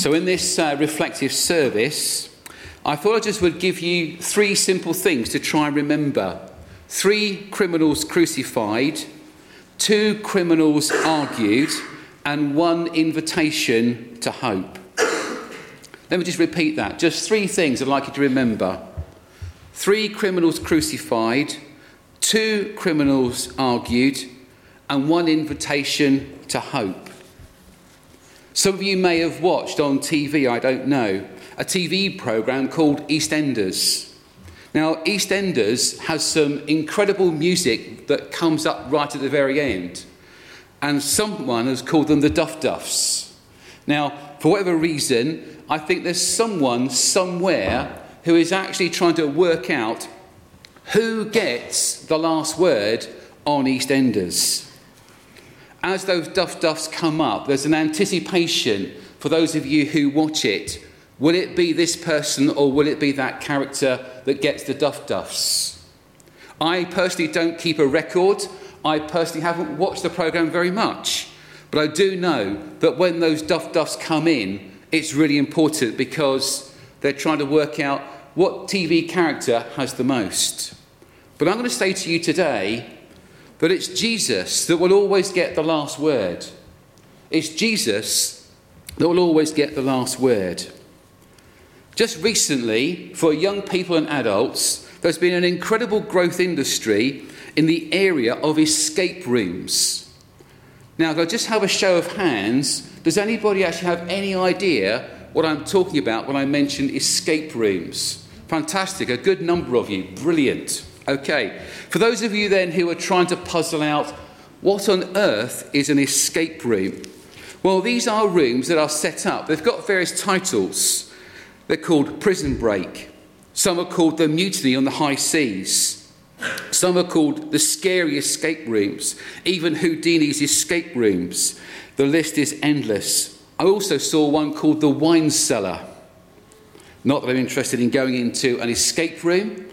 So, in this uh, reflective service, I thought I just would give you three simple things to try and remember three criminals crucified, two criminals argued, and one invitation to hope. Let me just repeat that. Just three things I'd like you to remember three criminals crucified, two criminals argued, and one invitation to hope. Some of you may have watched on TV, I don't know, a TV programme called EastEnders. Now, EastEnders has some incredible music that comes up right at the very end. And someone has called them the Duff Duffs. Now, for whatever reason, I think there's someone somewhere who is actually trying to work out who gets the last word on EastEnders as those duff duffs come up, there's an anticipation for those of you who watch it. Will it be this person or will it be that character that gets the duff duffs? I personally don't keep a record. I personally haven't watched the programme very much. But I do know that when those duff duffs come in, it's really important because they're trying to work out what TV character has the most. But I'm going to say to you today but it's Jesus that will always get the last word. It's Jesus that will always get the last word. Just recently, for young people and adults, there's been an incredible growth industry in the area of escape rooms. Now, if I'll just have a show of hands. Does anybody actually have any idea what I'm talking about when I mention escape rooms? Fantastic, a good number of you. Brilliant. Okay, for those of you then who are trying to puzzle out what on earth is an escape room? Well, these are rooms that are set up. They've got various titles. They're called Prison Break. Some are called The Mutiny on the High Seas. Some are called The Scary Escape Rooms, even Houdini's Escape Rooms. The list is endless. I also saw one called The Wine Cellar. Not that I'm interested in going into an escape room,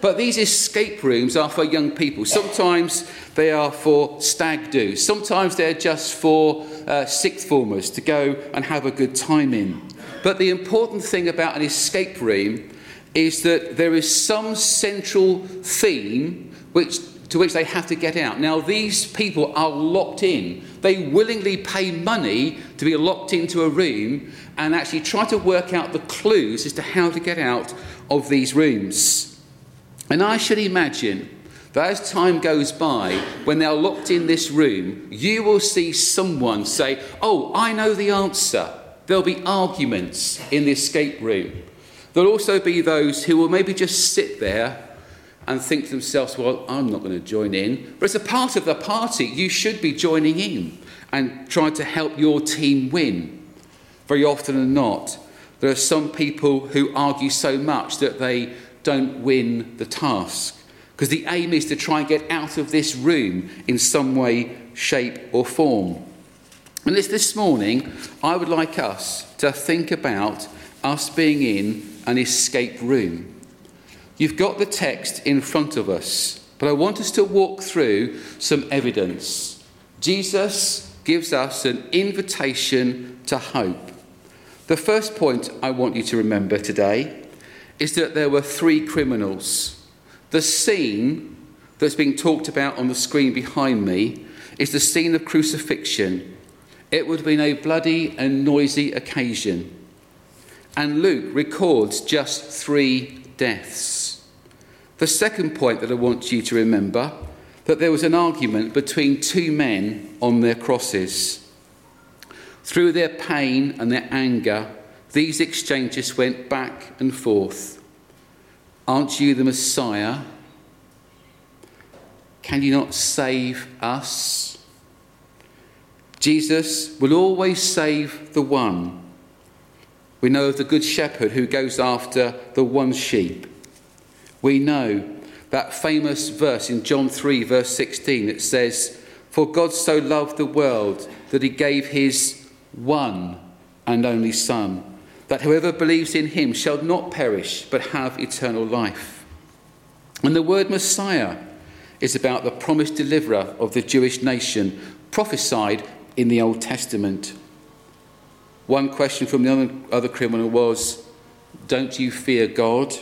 but these escape rooms are for young people. Sometimes they are for stag do. Sometimes they're just for uh, sixth formers to go and have a good time in. But the important thing about an escape room is that there is some central theme which, to which they have to get out. Now, these people are locked in. They willingly pay money to be locked into a room and actually try to work out the clues as to how to get out of these rooms. And I should imagine that as time goes by, when they're locked in this room, you will see someone say, Oh, I know the answer. There'll be arguments in the escape room. There'll also be those who will maybe just sit there and think to themselves, Well, I'm not going to join in. But as a part of the party, you should be joining in and trying to help your team win. Very often than not, there are some people who argue so much that they don't win the task. Because the aim is to try and get out of this room in some way, shape, or form. And this, this morning, I would like us to think about us being in an escape room. You've got the text in front of us, but I want us to walk through some evidence. Jesus gives us an invitation to hope. The first point I want you to remember today is that there were three criminals. The scene that's being talked about on the screen behind me is the scene of crucifixion. It would have been a bloody and noisy occasion. And Luke records just three deaths. The second point that I want you to remember that there was an argument between two men on their crosses. Through their pain and their anger, these exchanges went back and forth. Aren't you the Messiah? Can you not save us? Jesus will always save the one. We know of the Good Shepherd who goes after the one sheep. We know that famous verse in John 3, verse 16, that says, For God so loved the world that he gave his one and only Son that whoever believes in him shall not perish but have eternal life. And the word Messiah is about the promised deliverer of the Jewish nation prophesied in the Old Testament. One question from the other, criminal was, Don't you fear God?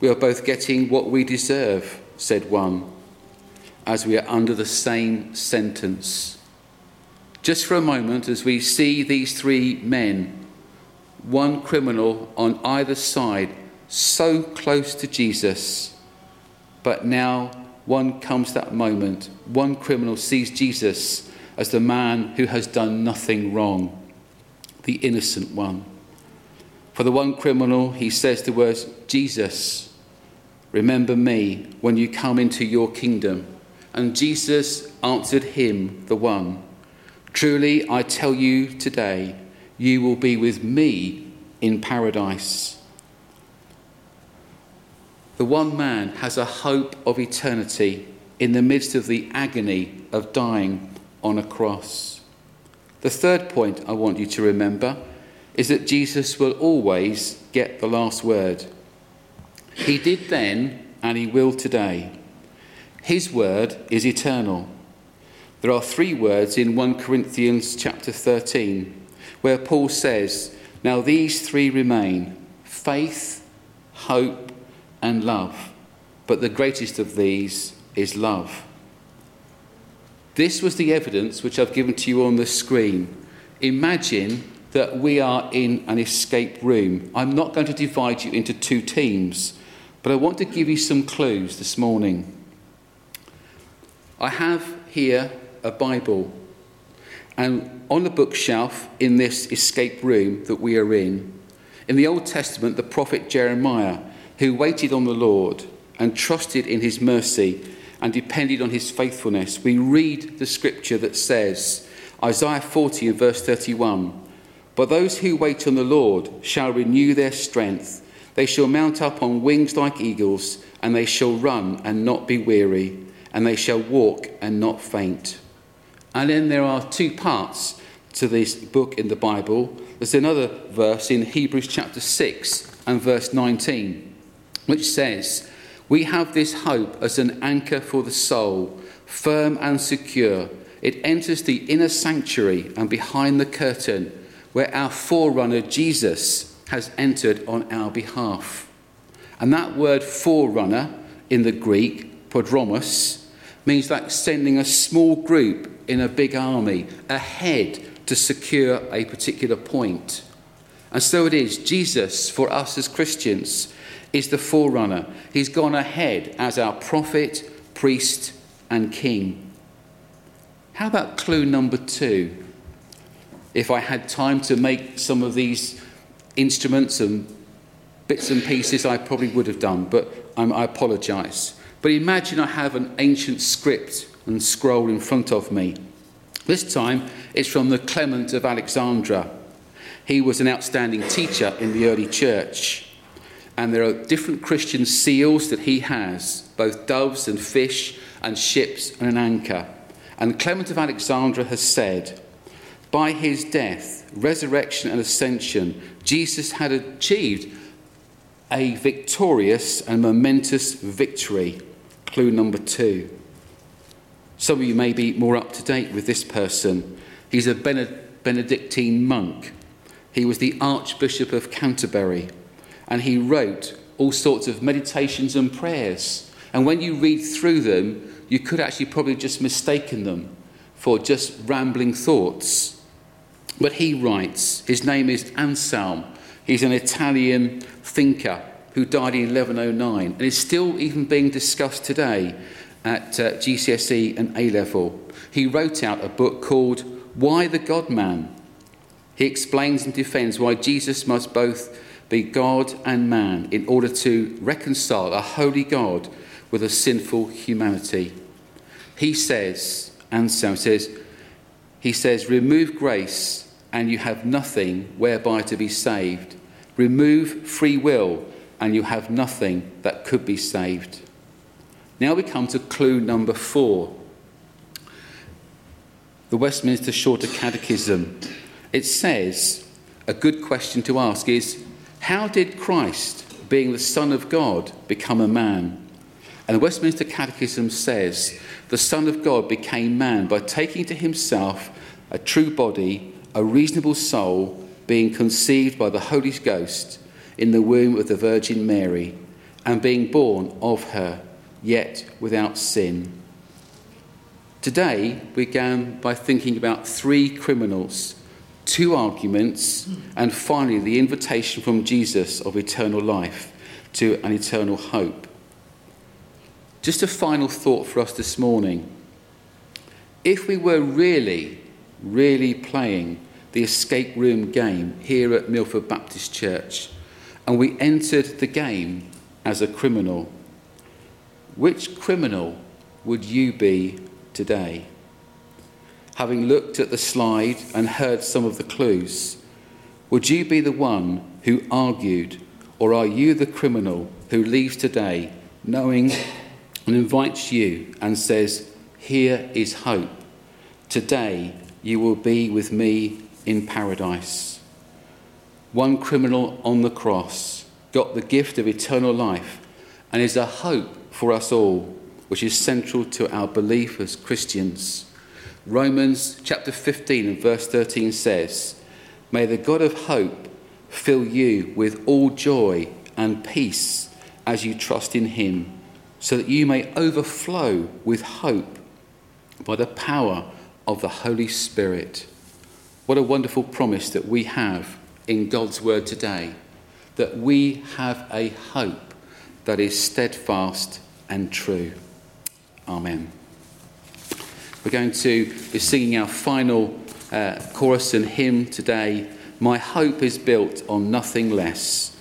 We are both getting what we deserve, said one, as we are under the same sentence. Just for a moment, as we see these three men, one criminal on either side, so close to Jesus, but now one comes that moment. One criminal sees Jesus as the man who has done nothing wrong, the innocent one. For the one criminal, he says the words, Jesus, remember me when you come into your kingdom. And Jesus answered him, the one, Truly I tell you today, you will be with me in paradise. The one man has a hope of eternity in the midst of the agony of dying on a cross. The third point I want you to remember is that Jesus will always get the last word. He did then, and he will today. His word is eternal. There are three words in 1 Corinthians chapter 13 where Paul says, Now these three remain faith, hope, and love. But the greatest of these is love. This was the evidence which I've given to you on the screen. Imagine that we are in an escape room. I'm not going to divide you into two teams, but I want to give you some clues this morning. I have here a Bible, and on the bookshelf in this escape room that we are in, in the Old Testament, the prophet Jeremiah, who waited on the Lord and trusted in his mercy, and depended on his faithfulness. We read the scripture that says, Isaiah 40 and verse 31 But those who wait on the Lord shall renew their strength. They shall mount up on wings like eagles, and they shall run and not be weary, and they shall walk and not faint. And then there are two parts to this book in the Bible. There's another verse in Hebrews chapter 6 and verse 19, which says, we have this hope as an anchor for the soul, firm and secure. It enters the inner sanctuary and behind the curtain, where our forerunner Jesus has entered on our behalf. And that word forerunner in the Greek, prodromos, means like sending a small group in a big army ahead to secure a particular point. And so it is, Jesus, for us as Christians, is the forerunner. He's gone ahead as our prophet, priest, and king. How about clue number two? If I had time to make some of these instruments and bits and pieces, I probably would have done, but I apologise. But imagine I have an ancient script and scroll in front of me. This time it's from the Clement of Alexandria. He was an outstanding teacher in the early church. And there are different Christian seals that he has, both doves and fish and ships and an anchor. And Clement of Alexandria has said, by his death, resurrection, and ascension, Jesus had achieved a victorious and momentous victory. Clue number two. Some of you may be more up to date with this person. He's a Benedictine monk. He was the Archbishop of Canterbury and he wrote all sorts of meditations and prayers. And when you read through them, you could actually probably just mistaken them for just rambling thoughts. But he writes, his name is Anselm. He's an Italian thinker who died in 1109 and is still even being discussed today at uh, GCSE and A level. He wrote out a book called Why the God Man. He explains and defends why Jesus must both be God and man in order to reconcile a holy God with a sinful humanity. He says, Anselm says, he says, remove grace and you have nothing whereby to be saved. Remove free will and you have nothing that could be saved. Now we come to clue number four. The Westminster Shorter Catechism. It says, a good question to ask is, how did Christ, being the Son of God, become a man? And the Westminster Catechism says the Son of God became man by taking to himself a true body a reasonable soul being conceived by the Holy Ghost in the womb of the Virgin Mary, and being born of her, yet without sin. Today, we began by thinking about three criminals, two arguments, and finally the invitation from Jesus of eternal life to an eternal hope. Just a final thought for us this morning. If we were really, really playing the escape room game here at Milford Baptist Church, and we entered the game as a criminal, which criminal would you be today? Having looked at the slide and heard some of the clues, would you be the one who argued, or are you the criminal who leaves today knowing and invites you and says, Here is hope. Today you will be with me in paradise. One criminal on the cross got the gift of eternal life and is a hope for us all, which is central to our belief as Christians. Romans chapter 15 and verse 13 says, May the God of hope fill you with all joy and peace as you trust in him, so that you may overflow with hope by the power of the Holy Spirit. What a wonderful promise that we have in God's word today that we have a hope that is steadfast and true. Amen. We're going to be singing our final uh, chorus and hymn today. My hope is built on nothing less